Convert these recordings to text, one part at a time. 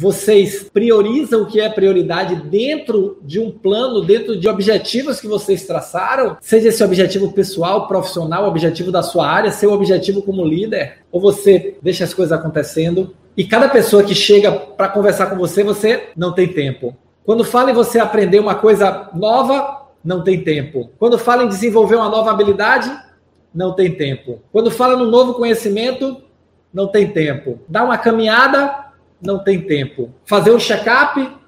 Vocês priorizam o que é prioridade dentro de um plano, dentro de objetivos que vocês traçaram? Seja esse objetivo pessoal, profissional, objetivo da sua área, seu objetivo como líder? Ou você deixa as coisas acontecendo e cada pessoa que chega para conversar com você, você não tem tempo. Quando fala em você aprender uma coisa nova, não tem tempo. Quando fala em desenvolver uma nova habilidade, não tem tempo. Quando fala no novo conhecimento, não tem tempo. Dá uma caminhada, não tem tempo. Fazer um check-up,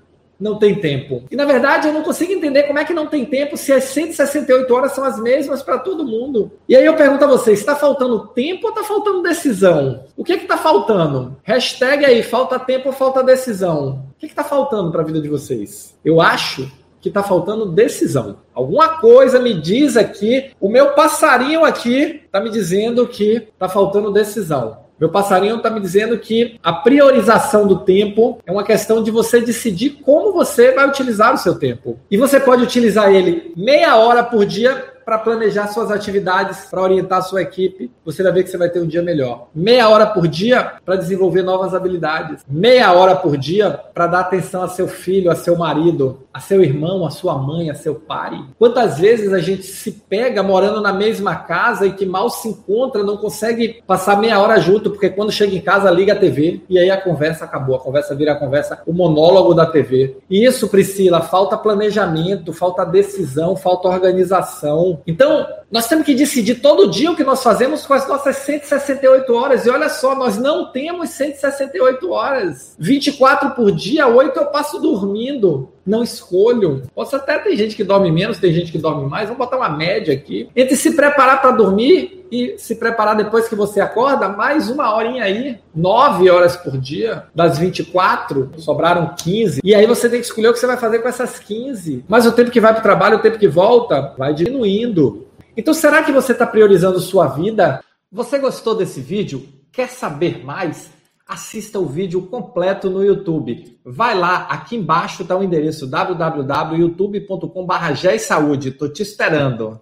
não tem tempo. E na verdade eu não consigo entender como é que não tem tempo se as 168 horas são as mesmas para todo mundo. E aí eu pergunto a vocês: está faltando tempo ou está faltando decisão? O que é está faltando? Hashtag aí, falta tempo ou falta decisão? O que está faltando para a vida de vocês? Eu acho que está faltando decisão. Alguma coisa me diz aqui, o meu passarinho aqui está me dizendo que está faltando decisão. Meu passarinho está me dizendo que a priorização do tempo é uma questão de você decidir como você vai utilizar o seu tempo. E você pode utilizar ele meia hora por dia para planejar suas atividades, para orientar sua equipe, você vai ver que você vai ter um dia melhor. Meia hora por dia para desenvolver novas habilidades. Meia hora por dia para dar atenção a seu filho, a seu marido, a seu irmão, a sua mãe, a seu pai. Quantas vezes a gente se pega morando na mesma casa e que mal se encontra, não consegue passar meia hora junto, porque quando chega em casa liga a TV e aí a conversa acabou, a conversa vira a conversa, o monólogo da TV. Isso, Priscila, falta planejamento, falta decisão, falta organização então, nós temos que decidir todo dia o que nós fazemos com as nossas 168 horas. E olha só, nós não temos 168 horas. 24 por dia, 8 eu passo dormindo. Não escolho. Posso até ter gente que dorme menos, tem gente que dorme mais. Vamos botar uma média aqui. Entre se preparar para dormir e se preparar depois que você acorda, mais uma horinha aí. 9 horas por dia. Das 24, sobraram 15. E aí você tem que escolher o que você vai fazer com essas 15. Mas o tempo que vai para o trabalho, o tempo que volta, vai diminuindo. Então, será que você está priorizando sua vida? Você gostou desse vídeo? Quer saber mais? Assista o vídeo completo no YouTube. Vai lá, aqui embaixo está o endereço www.youtube.com.br. Estou te esperando.